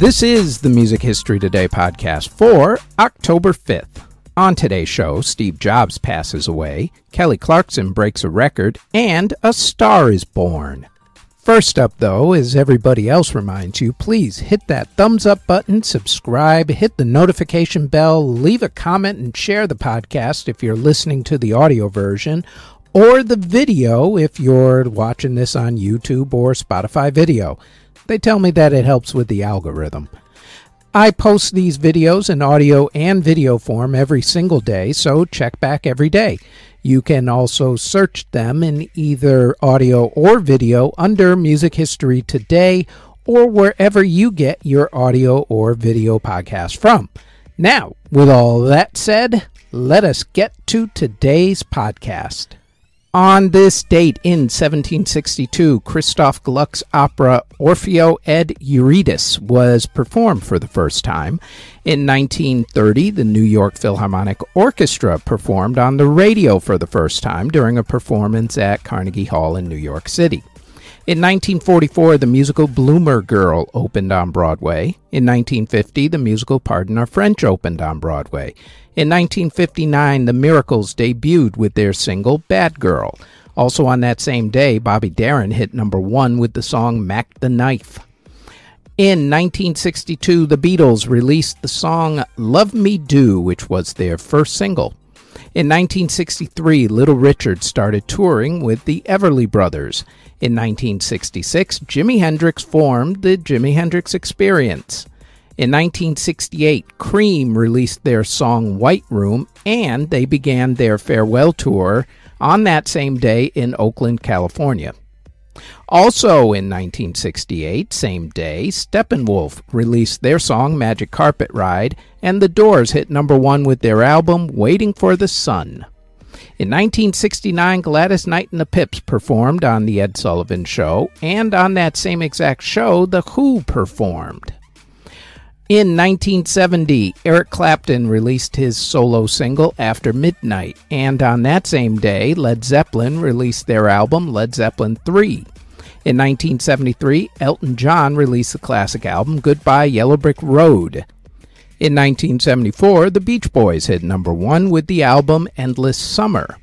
This is the Music History Today podcast for October 5th. On today's show, Steve Jobs passes away, Kelly Clarkson breaks a record, and a star is born. First up, though, as everybody else reminds you, please hit that thumbs up button, subscribe, hit the notification bell, leave a comment, and share the podcast if you're listening to the audio version, or the video if you're watching this on YouTube or Spotify video. They tell me that it helps with the algorithm. I post these videos in audio and video form every single day, so check back every day. You can also search them in either audio or video under Music History Today or wherever you get your audio or video podcast from. Now, with all that said, let us get to today's podcast. On this date in 1762, Christoph Gluck's opera Orfeo ed Eurydice was performed for the first time. In 1930, the New York Philharmonic Orchestra performed on the radio for the first time during a performance at Carnegie Hall in New York City. In 1944, the musical Bloomer Girl opened on Broadway. In 1950, the musical Pardon Our French opened on Broadway. In 1959, the Miracles debuted with their single Bad Girl. Also on that same day, Bobby Darin hit number one with the song Mac the Knife. In 1962, the Beatles released the song Love Me Do, which was their first single. In 1963, Little Richard started touring with the Everly Brothers. In 1966, Jimi Hendrix formed the Jimi Hendrix Experience. In 1968, Cream released their song White Room, and they began their farewell tour on that same day in Oakland, California. Also in 1968, same day, Steppenwolf released their song Magic Carpet Ride, and the Doors hit number one with their album Waiting for the Sun. In 1969, Gladys Knight and the Pips performed on The Ed Sullivan Show, and on that same exact show, The Who performed. In 1970, Eric Clapton released his solo single After Midnight, and on that same day, Led Zeppelin released their album Led Zeppelin 3. In 1973, Elton John released the classic album Goodbye Yellow Brick Road. In 1974, the Beach Boys hit number one with the album Endless Summer.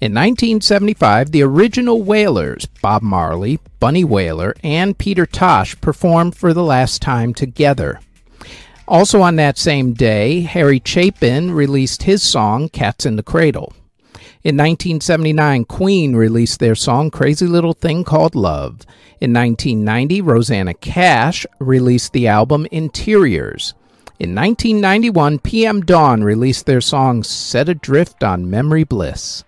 In 1975, the original Wailers, Bob Marley, Bunny Wailer, and Peter Tosh performed for the last time together. Also on that same day, Harry Chapin released his song Cats in the Cradle. In 1979, Queen released their song Crazy Little Thing Called Love. In 1990, Rosanna Cash released the album Interiors. In 1991, PM Dawn released their song Set Adrift on Memory Bliss.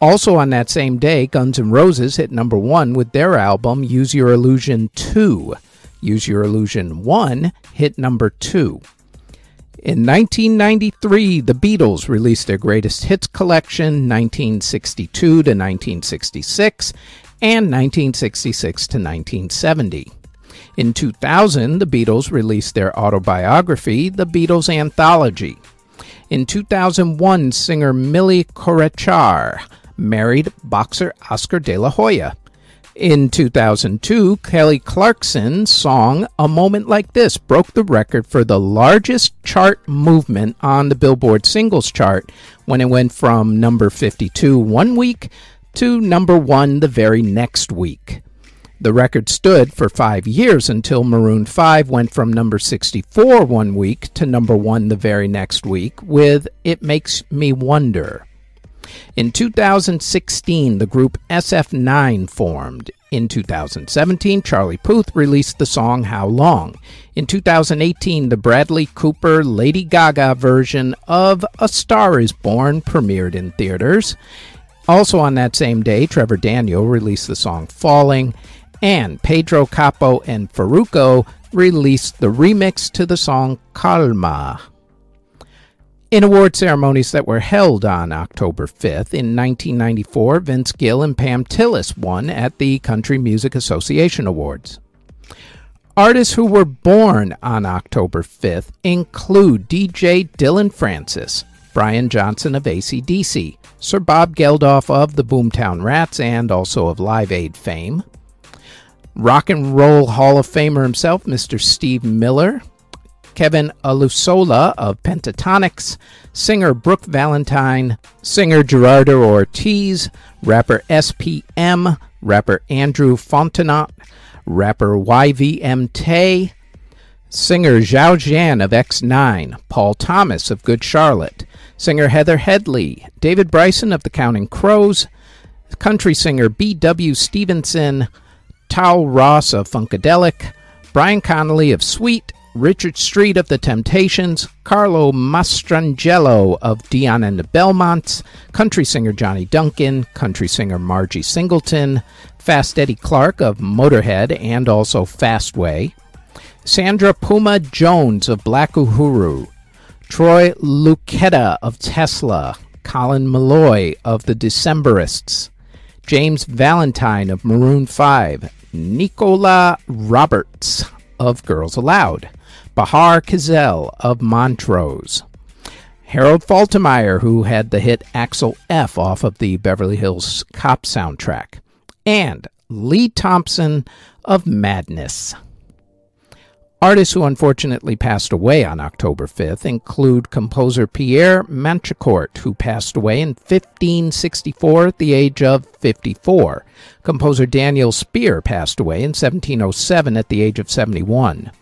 Also on that same day, Guns N' Roses hit number one with their album Use Your Illusion 2. Use Your Illusion 1 hit number 2. In 1993, the Beatles released their greatest hits collection, 1962 to 1966 and 1966 to 1970. In 2000, the Beatles released their autobiography, The Beatles Anthology. In 2001, singer Millie Corretjer married boxer Oscar de la Hoya. In 2002, Kelly Clarkson's song A Moment Like This broke the record for the largest chart movement on the Billboard Singles Chart when it went from number 52 one week to number one the very next week. The record stood for five years until Maroon 5 went from number 64 one week to number one the very next week with It Makes Me Wonder. In 2016, the group SF9 formed. In 2017, Charlie Puth released the song How Long. In 2018, the Bradley Cooper Lady Gaga version of A Star is Born premiered in theaters. Also on that same day, Trevor Daniel released the song Falling, and Pedro Capo and Farruko released the remix to the song Calma. In award ceremonies that were held on October 5th, in 1994, Vince Gill and Pam Tillis won at the Country Music Association Awards. Artists who were born on October 5th include DJ Dillon Francis, Brian Johnson of AC/DC, Sir Bob Geldof of the Boomtown Rats and also of Live Aid fame, Rock and Roll Hall of Famer himself, Mr. Steve Miller. Kevin Olusola of Pentatonix, singer Brooke Valentine, singer Gerardo Ortiz, rapper SPM, rapper Andrew Fontenot, rapper YVM Tay, singer Zhao Jian of X9, Paul Thomas of Good Charlotte, singer Heather Headley, David Bryson of The Counting Crows, country singer B.W. Stevenson, Tal Ross of Funkadelic, Brian Connolly of Sweet, Richard Street of The Temptations, Carlo Mastrangelo of Dion and the Belmonts, country singer Johnny Duncan, country singer Margie Singleton, Fast Eddie Clarke of Motorhead and also Fastway, Sandra Puma Jones of Black Uhuru, Troy Luccketta of Tesla, Colin Meloy of the Decemberists, James Valentine of Maroon 5, Nicola Roberts of Girls Aloud, Bahar Kazel of Montrose, Harold Faltermeyer, who had the hit Axel F off of the Beverly Hills Cop soundtrack, and Lee Thompson of Madness. Artists who unfortunately passed away on October 5th include composer Pierre Manchicourt, who passed away in 1564 at the age of 54. Composer Daniel Speer passed away in 1707 at the age of 71.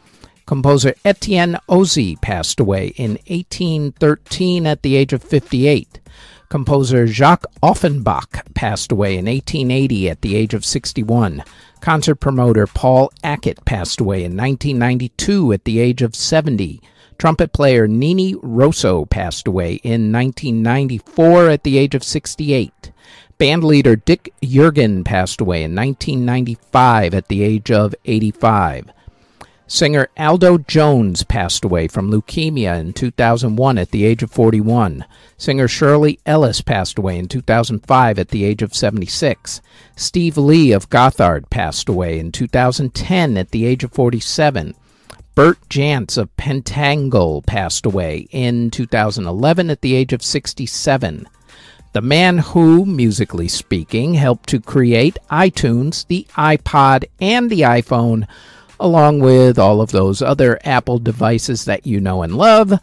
Composer Etienne Ozi passed away in 1813 at the age of 58. Composer Jacques Offenbach passed away in 1880 at the age of 61. Concert promoter Paul Ackett passed away in 1992 at the age of 70. Trumpet player Nini Rosso passed away in 1994 at the age of 68. Bandleader Dick Jurgen passed away in 1995 at the age of 85. Singer Aldo Jones passed away from leukemia in 2001 at the age of 41. Singer Shirley Ellis passed away in 2005 at the age of 76. Steve Lee of Gotthard passed away in 2010 at the age of 47. Bert Jansch of Pentangle passed away in 2011 at the age of 67. The man who, musically speaking, helped to create iTunes, the iPod, and the iPhone along with all of those other Apple devices that you know and love.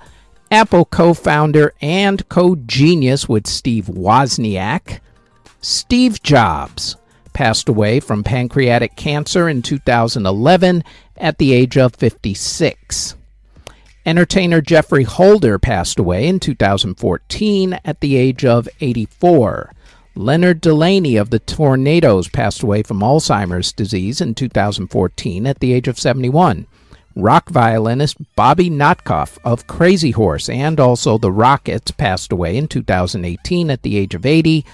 Apple co founder and co genius with Steve Wozniak, Steve Jobs, passed away from pancreatic cancer in 2011 at the age of 56. Entertainer Geoffrey Holder passed away in 2014 at the age of 84. Leonard Delaney of the Tornadoes passed away from Alzheimer's disease in 2014 at the age of 71. Rock violinist Bobby Notkoff of Crazy Horse and also the Rockets passed away in 2018 at the age of 80.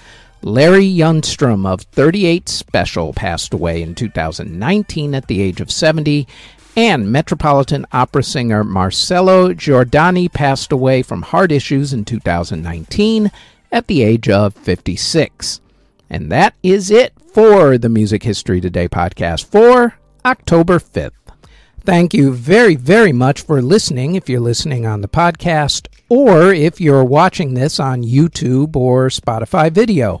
Larry Junstrom of 38 Special passed away in 2019 at the age of 70. And Metropolitan Opera singer Marcello Giordani passed away from heart issues in 2019 at the age of 56. And that is it for the Music History Today podcast for October 5th. Thank you very, very much for listening if you're listening on the podcast or if you're watching this on YouTube or Spotify video.